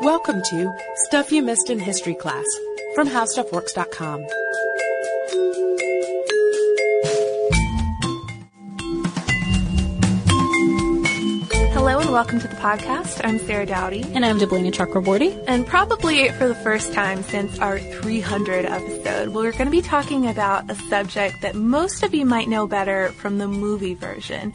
Welcome to Stuff You Missed in History Class from HowStuffWorks.com. Hello and welcome to the podcast. I'm Sarah Dowdy. And I'm Deblina Chakraborty. And probably for the first time since our 300 episode, we're going to be talking about a subject that most of you might know better from the movie version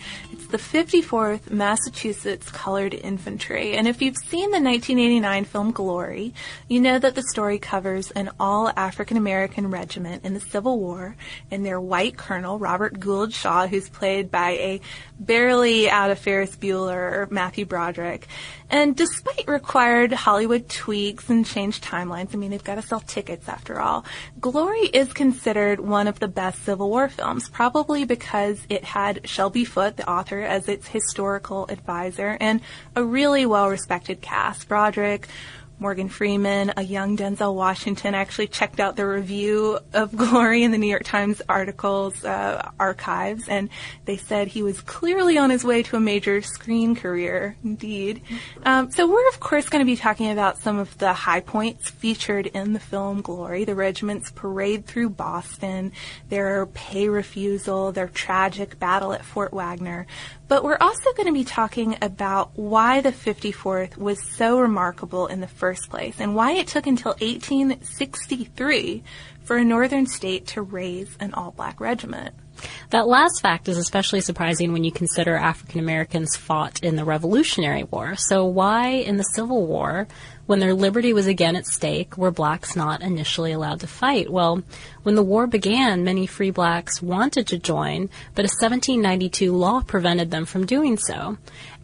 the 54th Massachusetts Colored Infantry. And if you've seen the 1989 film Glory, you know that the story covers an all African American regiment in the Civil War and their white colonel, Robert Gould Shaw, who's played by a barely out of Ferris Bueller, Matthew Broderick. And despite required Hollywood tweaks and changed timelines, I mean, they've got to sell tickets after all, Glory is considered one of the best Civil War films, probably because it had Shelby Foote, the author, as its historical advisor, and a really well-respected cast. Broderick, Morgan Freeman, a young Denzel Washington. I actually checked out the review of Glory in the New York Times articles uh, archives, and they said he was clearly on his way to a major screen career. Indeed. Um, so we're of course going to be talking about some of the high points featured in the film Glory: the regiment's parade through Boston, their pay refusal, their tragic battle at Fort Wagner. But we're also going to be talking about why the 54th was so remarkable in the first place and why it took until 1863 for a northern state to raise an all black regiment. That last fact is especially surprising when you consider African Americans fought in the Revolutionary War. So, why in the Civil War when their liberty was again at stake, were blacks not initially allowed to fight? Well, when the war began, many free blacks wanted to join, but a 1792 law prevented them from doing so.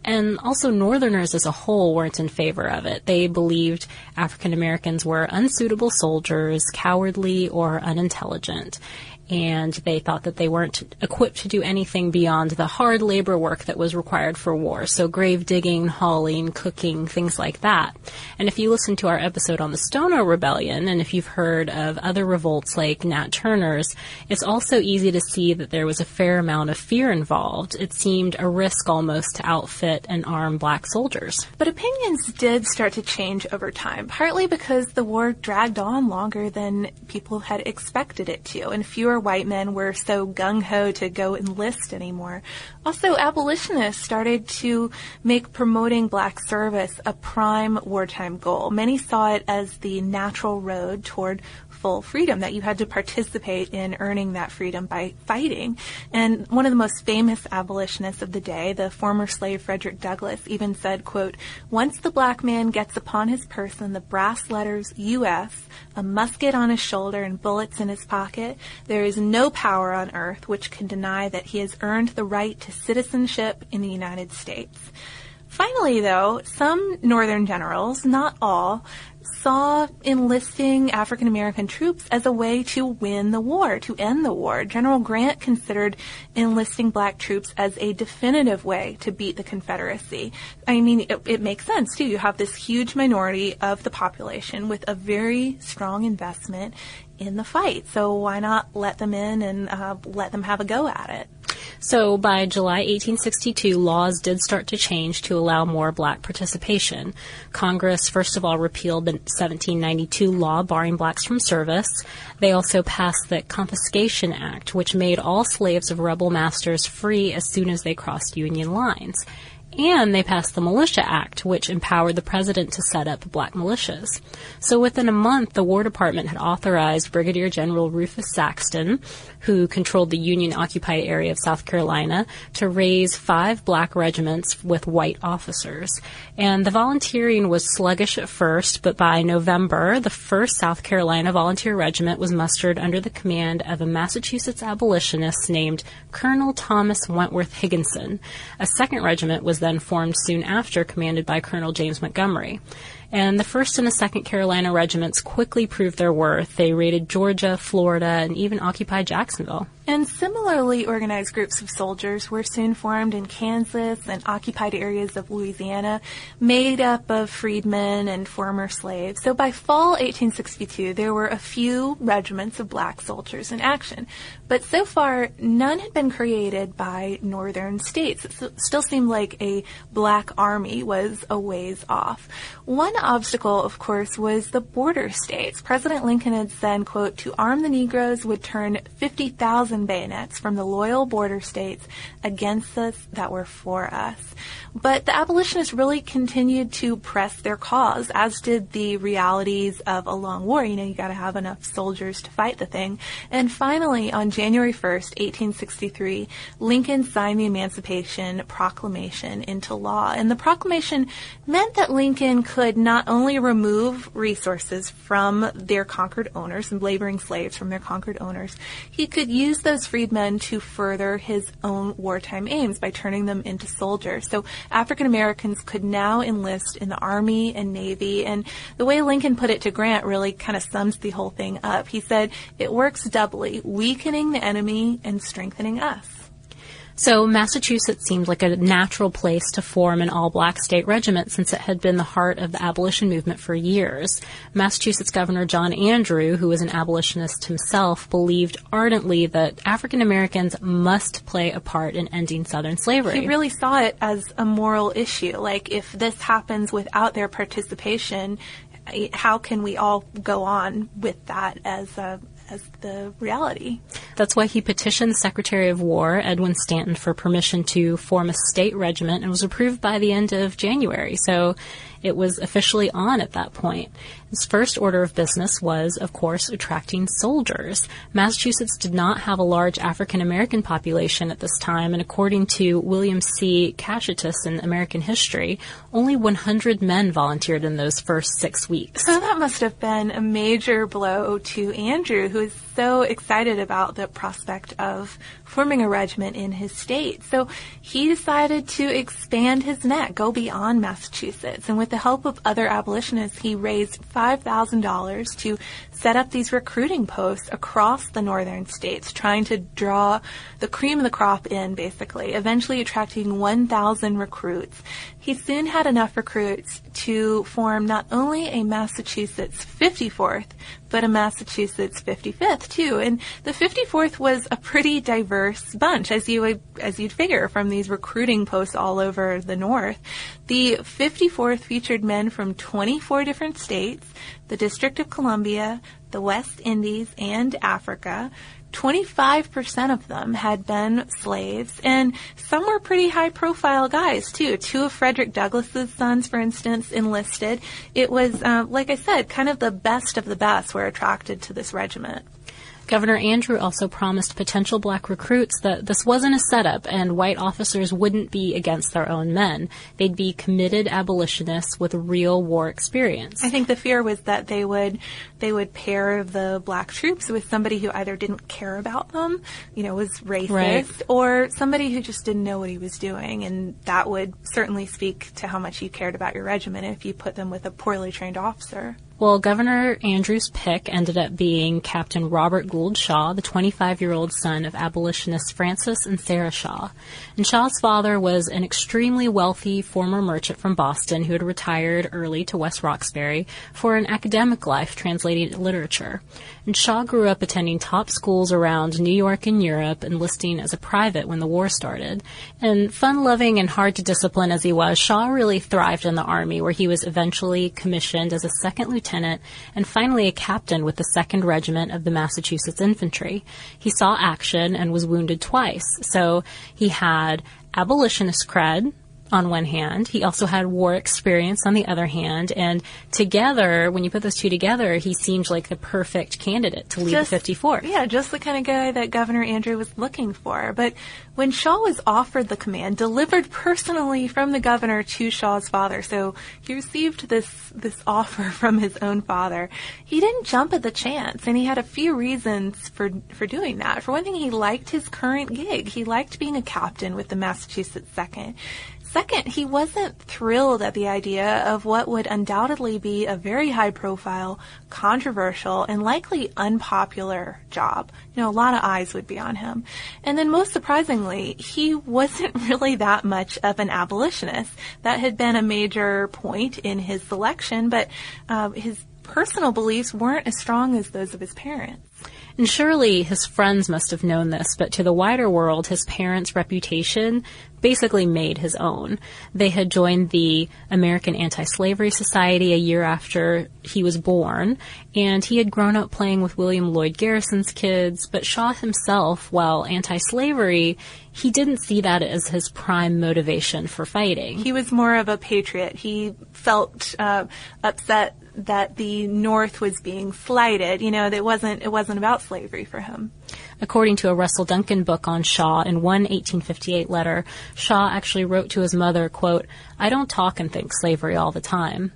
And also, Northerners as a whole weren't in favor of it. They believed African Americans were unsuitable soldiers, cowardly, or unintelligent and they thought that they weren't equipped to do anything beyond the hard labor work that was required for war. So grave digging, hauling, cooking, things like that. And if you listen to our episode on the Stono Rebellion, and if you've heard of other revolts like Nat Turner's, it's also easy to see that there was a fair amount of fear involved. It seemed a risk almost to outfit and arm black soldiers. But opinions did start to change over time, partly because the war dragged on longer than people had expected it to, and fewer white men were so gung ho to go enlist anymore. Also, abolitionists started to make promoting black service a prime wartime goal. Many saw it as the natural road toward full freedom, that you had to participate in earning that freedom by fighting. And one of the most famous abolitionists of the day, the former slave Frederick Douglass, even said, quote, once the black man gets upon his person the brass letters U.S., a musket on his shoulder and bullets in his pocket, there is no power on earth which can deny that he has earned the right to citizenship in the United States. Finally, though, some Northern generals, not all, saw enlisting African American troops as a way to win the war, to end the war. General Grant considered enlisting black troops as a definitive way to beat the Confederacy. I mean, it, it makes sense too. You have this huge minority of the population with a very strong investment in the fight. So why not let them in and uh, let them have a go at it? So by July 1862, laws did start to change to allow more black participation. Congress, first of all, repealed the 1792 law barring blacks from service. They also passed the Confiscation Act, which made all slaves of rebel masters free as soon as they crossed Union lines and they passed the Militia Act, which empowered the president to set up black militias. So within a month, the War Department had authorized Brigadier General Rufus Saxton, who controlled the Union occupied area of South Carolina, to raise five black regiments with white officers. And the volunteering was sluggish at first, but by November, the 1st South Carolina Volunteer Regiment was mustered under the command of a Massachusetts abolitionist named Colonel Thomas Wentworth Higginson. A second regiment was then formed soon after, commanded by Colonel James Montgomery. And the 1st and the 2nd Carolina regiments quickly proved their worth. They raided Georgia, Florida, and even occupied Jacksonville. And similarly organized groups of soldiers were soon formed in Kansas and occupied areas of Louisiana, made up of freedmen and former slaves. So by fall 1862, there were a few regiments of black soldiers in action. But so far, none had been created by northern states. It still seemed like a black army was a ways off. One obstacle, of course, was the border states. President Lincoln had said, quote, to arm the Negroes would turn 50,000 bayonets from the loyal border states against us that were for us. But the abolitionists really continued to press their cause, as did the realities of a long war. You know, you gotta have enough soldiers to fight the thing. And finally, on January 1st, 1863, Lincoln signed the Emancipation Proclamation into law. And the proclamation meant that Lincoln could not only remove resources from their conquered owners and laboring slaves from their conquered owners, he could use those freedmen to further his own wartime aims by turning them into soldiers. So African Americans could now enlist in the Army and Navy. And the way Lincoln put it to Grant really kind of sums the whole thing up. He said, it works doubly, weakening the enemy and strengthening us. So Massachusetts seemed like a natural place to form an all-black state regiment since it had been the heart of the abolition movement for years. Massachusetts Governor John Andrew, who was an abolitionist himself, believed ardently that African Americans must play a part in ending Southern slavery. He really saw it as a moral issue. Like if this happens without their participation, how can we all go on with that as a as the reality. That's why he petitioned Secretary of War Edwin Stanton for permission to form a state regiment and was approved by the end of January. So it was officially on at that point. His first order of business was, of course, attracting soldiers. Massachusetts did not have a large African American population at this time, and according to William C. Kashatus in American History, only 100 men volunteered in those first six weeks. So that must have been a major blow to Andrew, who is so excited about the prospect of forming a regiment in his state. So he decided to expand his net, go beyond Massachusetts. And with the help of other abolitionists, he raised $5,000 to set up these recruiting posts across the northern states, trying to draw the cream of the crop in, basically, eventually attracting 1,000 recruits. He soon had enough recruits to form not only a Massachusetts 54th, but a Massachusetts 55th too. And the 54th was a pretty diverse bunch, as you would, as you'd figure from these recruiting posts all over the North. The 54th featured men from 24 different states, the District of Columbia, the West Indies, and Africa. 25% of them had been slaves, and some were pretty high profile guys, too. Two of Frederick Douglass's sons, for instance, enlisted. It was, uh, like I said, kind of the best of the best were attracted to this regiment. Governor Andrew also promised potential black recruits that this wasn't a setup and white officers wouldn't be against their own men. They'd be committed abolitionists with real war experience. I think the fear was that they would they would pair the black troops with somebody who either didn't care about them, you know, was racist, right. or somebody who just didn't know what he was doing, and that would certainly speak to how much you cared about your regiment if you put them with a poorly trained officer. Well, Governor Andrew's pick ended up being Captain Robert Gould Shaw, the 25 year old son of abolitionists Francis and Sarah Shaw. And Shaw's father was an extremely wealthy former merchant from Boston who had retired early to West Roxbury for an academic life translating literature. And Shaw grew up attending top schools around New York and Europe, enlisting as a private when the war started. And fun loving and hard to discipline as he was, Shaw really thrived in the Army, where he was eventually commissioned as a second lieutenant and finally a captain with the 2nd Regiment of the Massachusetts Infantry. He saw action and was wounded twice, so he had abolitionist cred, on one hand. He also had war experience on the other hand. And together, when you put those two together, he seemed like the perfect candidate to lead just, the 54th. Yeah, just the kind of guy that Governor Andrew was looking for. But when Shaw was offered the command, delivered personally from the governor to Shaw's father, so he received this, this offer from his own father, he didn't jump at the chance. And he had a few reasons for, for doing that. For one thing, he liked his current gig. He liked being a captain with the Massachusetts Second. Second, he wasn't thrilled at the idea of what would undoubtedly be a very high profile, controversial, and likely unpopular job. You know, a lot of eyes would be on him. And then most surprisingly, he wasn't really that much of an abolitionist. That had been a major point in his selection, but uh, his personal beliefs weren't as strong as those of his parents. And surely his friends must have known this, but to the wider world, his parents' reputation basically made his own. They had joined the American Anti-Slavery Society a year after he was born, and he had grown up playing with William Lloyd Garrison's kids, but Shaw himself, while anti-slavery, he didn't see that as his prime motivation for fighting. He was more of a patriot. He felt uh, upset that the North was being slighted. You know, it wasn't it wasn't about slavery for him. According to a Russell Duncan book on Shaw, in one 1858 letter, Shaw actually wrote to his mother, quote, I don't talk and think slavery all the time.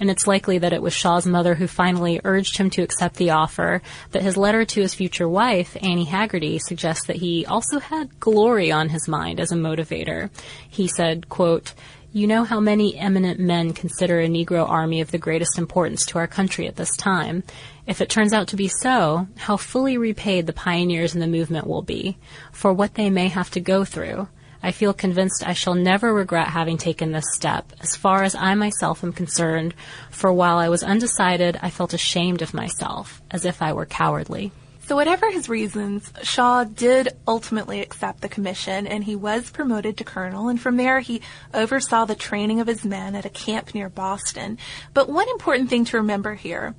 And it's likely that it was Shaw's mother who finally urged him to accept the offer, but his letter to his future wife, Annie Haggerty, suggests that he also had glory on his mind as a motivator. He said, quote, you know how many eminent men consider a Negro army of the greatest importance to our country at this time. If it turns out to be so, how fully repaid the pioneers in the movement will be for what they may have to go through. I feel convinced I shall never regret having taken this step, as far as I myself am concerned, for while I was undecided, I felt ashamed of myself, as if I were cowardly. So whatever his reasons, Shaw did ultimately accept the commission and he was promoted to colonel and from there he oversaw the training of his men at a camp near Boston. But one important thing to remember here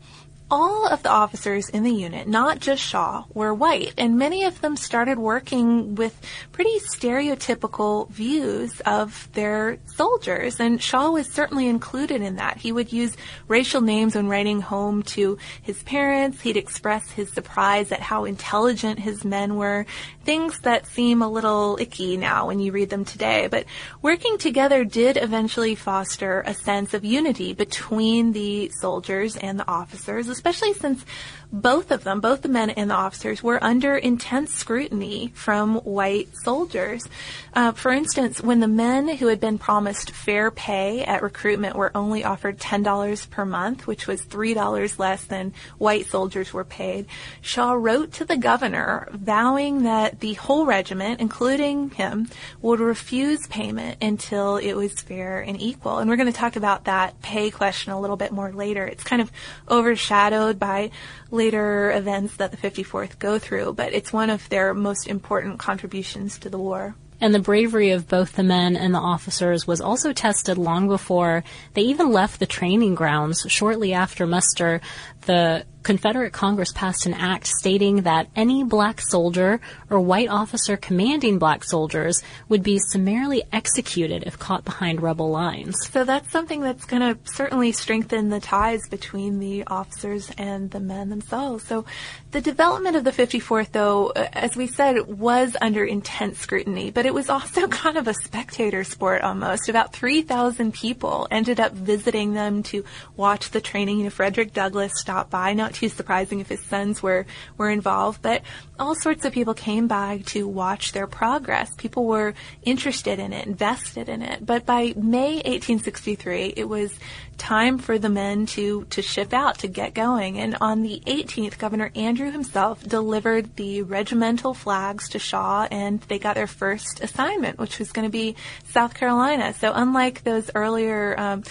all of the officers in the unit, not just Shaw, were white, and many of them started working with pretty stereotypical views of their soldiers, and Shaw was certainly included in that. He would use racial names when writing home to his parents. He'd express his surprise at how intelligent his men were, things that seem a little icky now when you read them today. But working together did eventually foster a sense of unity between the soldiers and the officers, especially since both of them, both the men and the officers, were under intense scrutiny from white soldiers. Uh, for instance, when the men who had been promised fair pay at recruitment were only offered $10 per month, which was $3 less than white soldiers were paid, Shaw wrote to the governor vowing that the whole regiment, including him, would refuse payment until it was fair and equal. And we're going to talk about that pay question a little bit more later. It's kind of overshadowed by later events that the 54th go through, but it's one of their most important contributions to the war. And the bravery of both the men and the officers was also tested long before they even left the training grounds. Shortly after muster, the Confederate Congress passed an act stating that any black soldier or white officer commanding black soldiers would be summarily executed if caught behind rebel lines. So that's something that's going to certainly strengthen the ties between the officers and the men themselves. So the development of the 54th, though, uh, as we said, was under intense scrutiny, but it was also kind of a spectator sport almost. About 3,000 people ended up visiting them to watch the training. of Frederick Douglass by, not too surprising if his sons were, were involved, but all sorts of people came by to watch their progress. People were interested in it, invested in it. But by May 1863, it was time for the men to, to ship out, to get going. And on the 18th, Governor Andrew himself delivered the regimental flags to Shaw and they got their first assignment, which was going to be South Carolina. So unlike those earlier, um,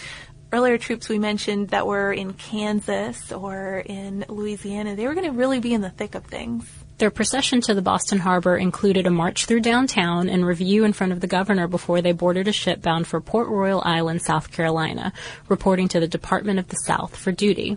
earlier troops we mentioned that were in Kansas or in Louisiana, they were going to really be in the thick of things. Their procession to the Boston harbor included a march through downtown and review in front of the governor before they boarded a ship bound for Port Royal Island, South Carolina, reporting to the Department of the South for duty.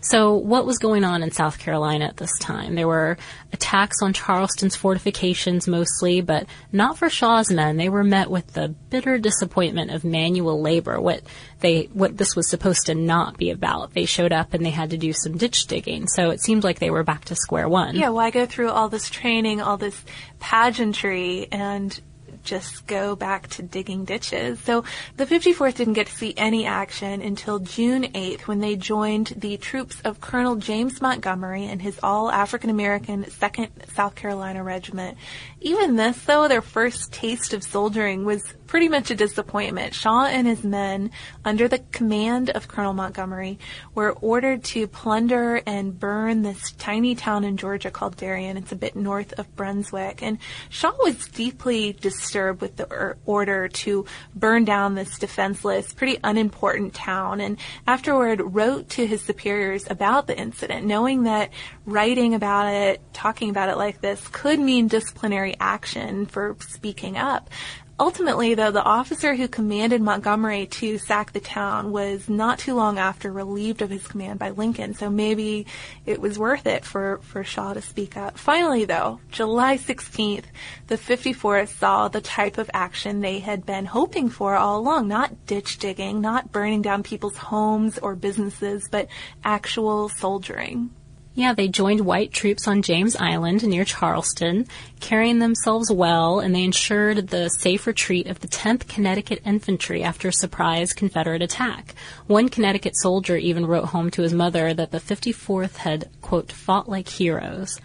So what was going on in South Carolina at this time? There were attacks on Charleston's fortifications mostly, but not for Shaw's men. They were met with the bitter disappointment of manual labor, what they, what this was supposed to not be about. They showed up and they had to do some ditch digging. So it seemed like they were back to square one. Yeah, why go through all this training, all this pageantry and just go back to digging ditches. So the 54th didn't get to see any action until June 8th when they joined the troops of Colonel James Montgomery and his all African American 2nd South Carolina Regiment. Even this, though, their first taste of soldiering was pretty much a disappointment. Shaw and his men, under the command of Colonel Montgomery, were ordered to plunder and burn this tiny town in Georgia called Darien. It's a bit north of Brunswick. And Shaw was deeply disturbed with the order to burn down this defenseless, pretty unimportant town. And afterward wrote to his superiors about the incident, knowing that writing about it, talking about it like this could mean disciplinary action for speaking up. Ultimately, though, the officer who commanded Montgomery to sack the town was not too long after relieved of his command by Lincoln, so maybe it was worth it for, for Shaw to speak up. Finally, though, July 16th, the 54th saw the type of action they had been hoping for all along. Not ditch digging, not burning down people's homes or businesses, but actual soldiering. Yeah, they joined white troops on James Island near Charleston, carrying themselves well, and they ensured the safe retreat of the 10th Connecticut Infantry after a surprise Confederate attack. One Connecticut soldier even wrote home to his mother that the 54th had, quote, fought like heroes.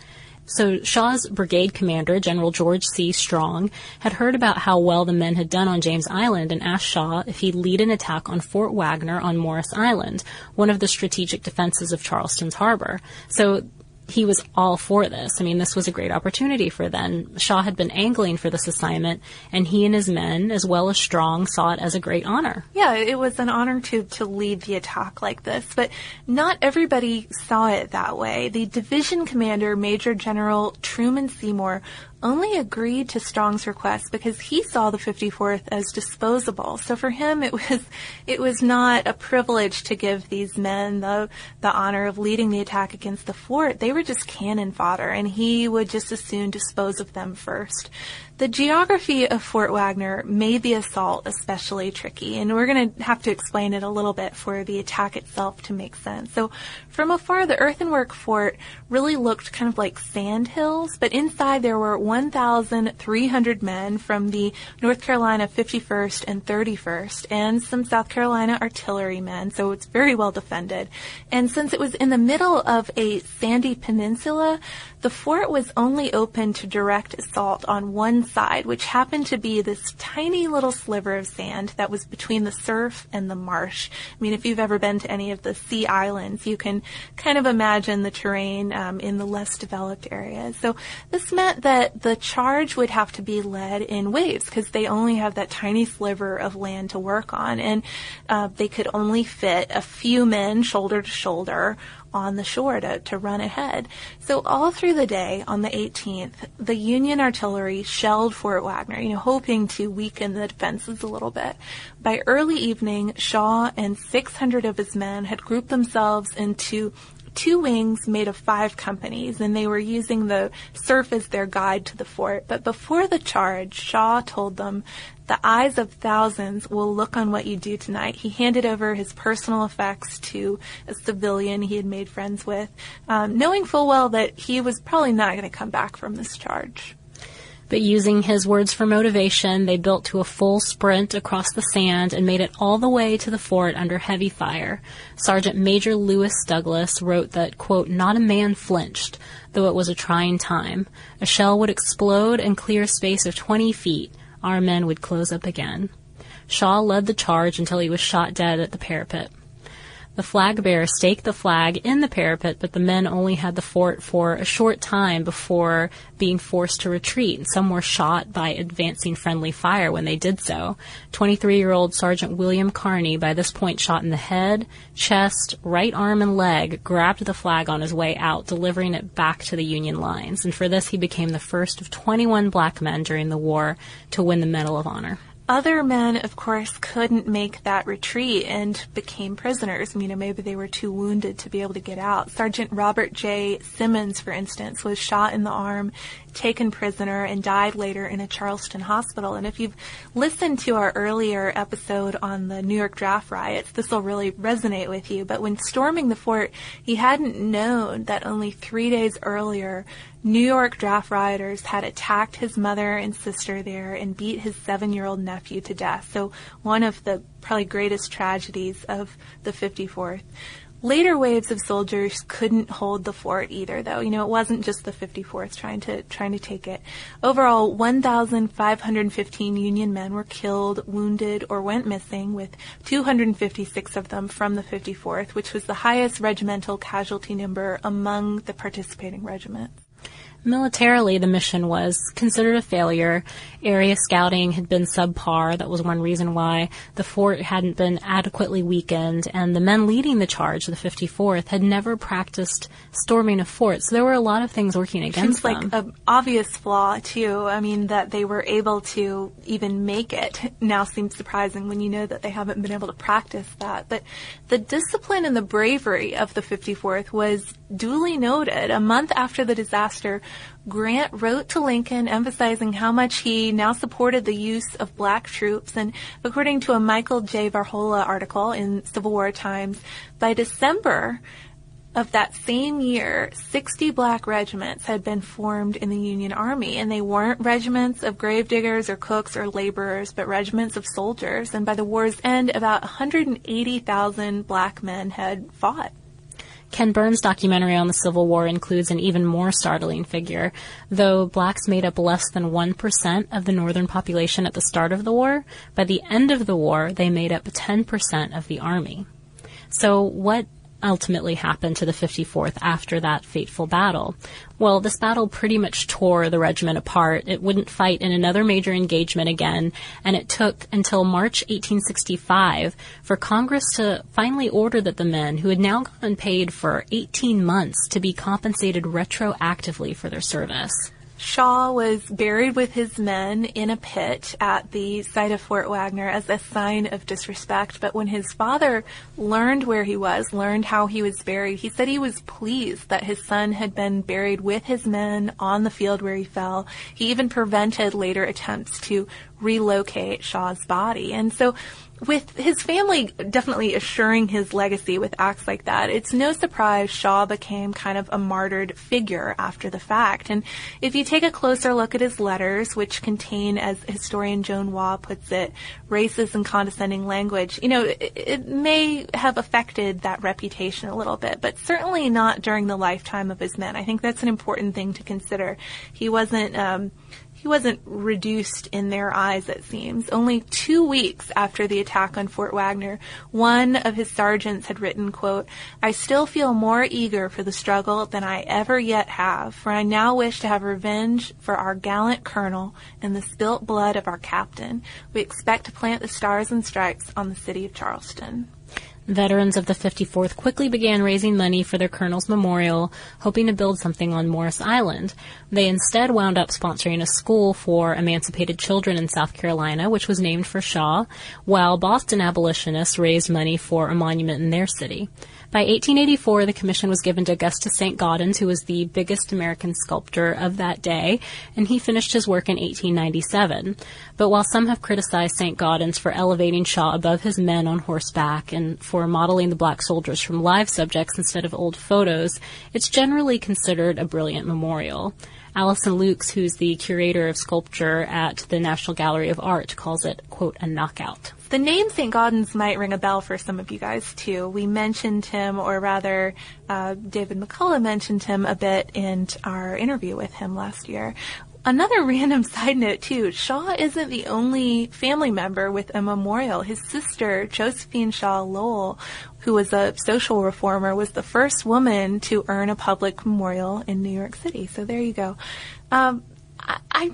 So Shaw's brigade commander, General George C. Strong, had heard about how well the men had done on James Island and asked Shaw if he'd lead an attack on Fort Wagner on Morris Island, one of the strategic defenses of Charleston's harbor. So he was all for this. I mean, this was a great opportunity for them. Shaw had been angling for this assignment, and he and his men, as well as Strong, saw it as a great honor. Yeah, it was an honor to, to lead the attack like this, but not everybody saw it that way. The division commander, Major General Truman Seymour, only agreed to Strong's request because he saw the 54th as disposable. So for him, it was it was not a privilege to give these men the the honor of leading the attack against the fort. They were just cannon fodder, and he would just as soon dispose of them first. The geography of Fort Wagner made the assault especially tricky, and we're going to have to explain it a little bit for the attack itself to make sense. So, from afar, the earthenwork fort really looked kind of like sand hills, but inside there were 1,300 men from the North Carolina 51st and 31st, and some South Carolina artillerymen, so it's very well defended. And since it was in the middle of a sandy peninsula, the fort was only open to direct assault on one side, which happened to be this tiny little sliver of sand that was between the surf and the marsh. I mean, if you've ever been to any of the sea islands, you can kind of imagine the terrain um, in the less developed areas. So this meant that the charge would have to be led in waves because they only have that tiny sliver of land to work on, and uh, they could only fit a few men shoulder to shoulder on the shore to, to run ahead. So all through the day on the 18th, the Union artillery shelled Fort Wagner, you know, hoping to weaken the defenses a little bit. By early evening, Shaw and 600 of his men had grouped themselves into two wings made of five companies, and they were using the surf as their guide to the fort. But before the charge, Shaw told them the eyes of thousands will look on what you do tonight. He handed over his personal effects to a civilian he had made friends with, um, knowing full well that he was probably not going to come back from this charge. But using his words for motivation, they built to a full sprint across the sand and made it all the way to the fort under heavy fire. Sergeant Major Lewis Douglass wrote that, quote, not a man flinched, though it was a trying time. A shell would explode and clear a space of 20 feet our men would close up again. Shaw led the charge until he was shot dead at the parapet. The flag bearer staked the flag in the parapet, but the men only had the fort for a short time before being forced to retreat. Some were shot by advancing friendly fire when they did so. 23-year-old Sergeant William Carney, by this point shot in the head, chest, right arm, and leg, grabbed the flag on his way out, delivering it back to the Union lines. And for this, he became the first of 21 black men during the war to win the Medal of Honor. Other men, of course, couldn't make that retreat and became prisoners. You know, maybe they were too wounded to be able to get out. Sergeant Robert J. Simmons, for instance, was shot in the arm, taken prisoner, and died later in a Charleston hospital. And if you've listened to our earlier episode on the New York draft riots, this will really resonate with you. But when storming the fort, he hadn't known that only three days earlier, New York draft rioters had attacked his mother and sister there and beat his seven year old nephew to death. So, one of the probably greatest tragedies of the 54th. Later waves of soldiers couldn't hold the fort either, though. You know, it wasn't just the 54th trying to trying to take it. Overall, 1,515 Union men were killed, wounded, or went missing, with 256 of them from the 54th, which was the highest regimental casualty number among the participating regiments. Militarily, the mission was considered a failure. Area scouting had been subpar. That was one reason why the fort hadn't been adequately weakened, and the men leading the charge, the 54th, had never practiced storming a fort. So there were a lot of things working against them. Seems like an obvious flaw too. I mean, that they were able to even make it now seems surprising when you know that they haven't been able to practice that. But the discipline and the bravery of the 54th was duly noted. A month after the disaster, Grant wrote to Lincoln emphasizing how much he now supported the use of black troops. And according to a Michael J. Varhola article in Civil War Times, by December of that same year, 60 black regiments had been formed in the Union Army, and they weren't regiments of gravediggers or cooks or laborers, but regiments of soldiers. And by the war's end, about 180,000 black men had fought. Ken Burns' documentary on the Civil War includes an even more startling figure. Though blacks made up less than 1% of the northern population at the start of the war, by the end of the war, they made up 10% of the army. So what ultimately happened to the 54th after that fateful battle? Well, this battle pretty much tore the regiment apart. It wouldn't fight in another major engagement again, and it took until March 1865 for Congress to finally order that the men, who had now gone unpaid for 18 months, to be compensated retroactively for their service. Shaw was buried with his men in a pit at the site of Fort Wagner as a sign of disrespect. But when his father learned where he was, learned how he was buried, he said he was pleased that his son had been buried with his men on the field where he fell. He even prevented later attempts to relocate Shaw's body. And so with his family definitely assuring his legacy with acts like that, it's no surprise Shaw became kind of a martyred figure after the fact. And if you take a closer look at his letters, which contain, as historian Joan Waugh puts it, racist and condescending language, you know, it, it may have affected that reputation a little bit, but certainly not during the lifetime of his men. I think that's an important thing to consider. He wasn't, um, he wasn't reduced in their eyes, it seems. Only two weeks after the attack on Fort Wagner, one of his sergeants had written, quote, I still feel more eager for the struggle than I ever yet have, for I now wish to have revenge for our gallant colonel and the spilt blood of our captain. We expect to plant the stars and stripes on the city of Charleston. Veterans of the 54th quickly began raising money for their colonel's memorial, hoping to build something on Morris Island. They instead wound up sponsoring a school for emancipated children in South Carolina, which was named for Shaw, while Boston abolitionists raised money for a monument in their city. By 1884, the commission was given to Augustus St. Gaudens, who was the biggest American sculptor of that day, and he finished his work in 1897. But while some have criticized St. Gaudens for elevating Shaw above his men on horseback and for modeling the black soldiers from live subjects instead of old photos, it's generally considered a brilliant memorial. Allison Lukes, who's the curator of sculpture at the National Gallery of Art, calls it, quote, a knockout. The name St. Gaudens might ring a bell for some of you guys too. We mentioned him, or rather, uh, David McCullough mentioned him a bit in our interview with him last year. Another random side note too, Shaw isn't the only family member with a memorial. His sister, Josephine Shaw Lowell, who was a social reformer, was the first woman to earn a public memorial in New York City. So there you go. Um, I, I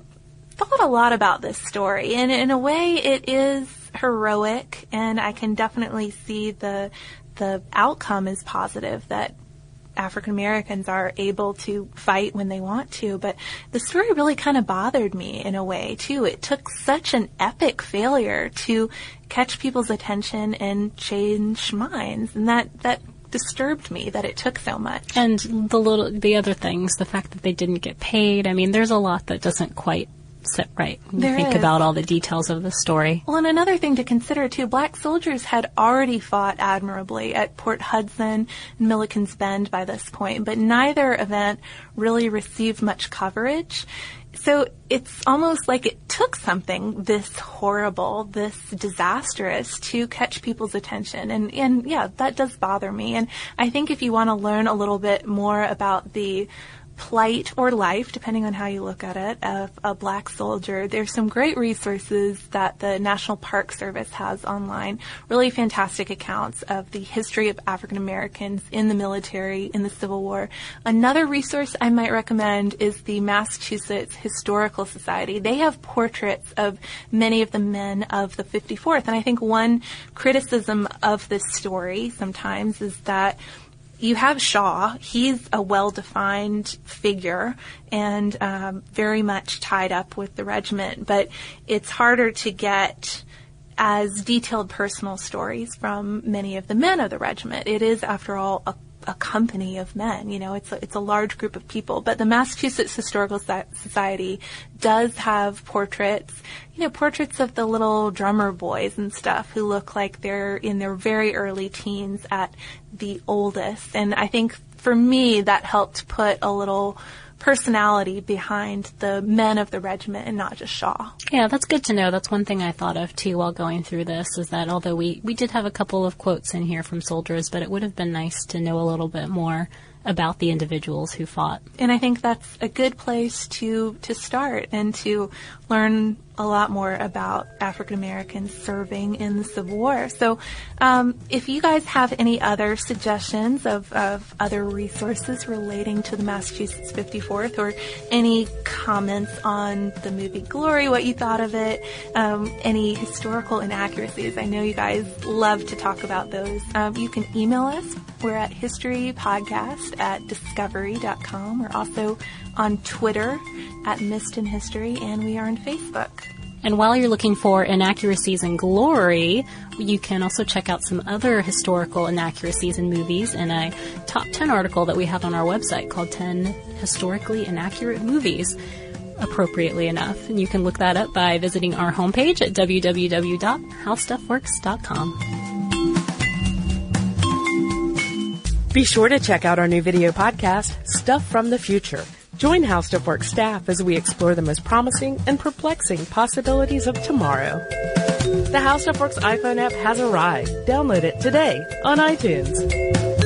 thought a lot about this story, and in a way, it is heroic, and I can definitely see the the outcome is positive that African Americans are able to fight when they want to. But the story really kind of bothered me in a way too. It took such an epic failure to catch people's attention and change minds, and that that disturbed me that it took so much. And the little the other things, the fact that they didn't get paid. I mean, there's a lot that doesn't quite sit right when you think is. about all the details of the story. Well, and another thing to consider too, black soldiers had already fought admirably at Port Hudson and Milliken's Bend by this point, but neither event really received much coverage. So it's almost like it took something this horrible, this disastrous to catch people's attention. And, and yeah, that does bother me. And I think if you want to learn a little bit more about the plight or life, depending on how you look at it, of a black soldier, there's some great resources that the National Park Service has online. Really fantastic accounts of the history of African Americans in the military, in the Civil War. Another resource I might recommend is the Massachusetts Historical Society. They have portraits of many of the men of the 54th, and I think one criticism of this story sometimes is that you have Shaw. He's a well-defined figure and um, very much tied up with the regiment, but it's harder to get as detailed personal stories from many of the men of the regiment. It is, after all, a a company of men. You know, it's a, it's a large group of people. But the Massachusetts Historical Society does have portraits, you know, portraits of the little drummer boys and stuff who look like they're in their very early teens at the oldest. And I think for me that helped put a little personality behind the men of the regiment and not just Shaw. Yeah, that's good to know. That's one thing I thought of too while going through this is that although we, we did have a couple of quotes in here from soldiers, but it would have been nice to know a little bit more about the individuals who fought. And I think that's a good place to to start and to learn a lot more about African Americans serving in the Civil War. So, um, if you guys have any other suggestions of, of other resources relating to the Massachusetts 54th or any comments on the movie Glory, what you thought of it, um, any historical inaccuracies, I know you guys love to talk about those. Um, you can email us. We're at historypodcast at discovery.com. We're also on Twitter at Missed in History, and we are on Facebook. And while you're looking for inaccuracies in glory, you can also check out some other historical inaccuracies in movies in a top 10 article that we have on our website called 10 Historically Inaccurate Movies appropriately enough. And you can look that up by visiting our homepage at www.howstuffworks.com. Be sure to check out our new video podcast, Stuff from the Future. Join How Stuff Works staff as we explore the most promising and perplexing possibilities of tomorrow. The How Stuff Works iPhone app has arrived. Download it today on iTunes.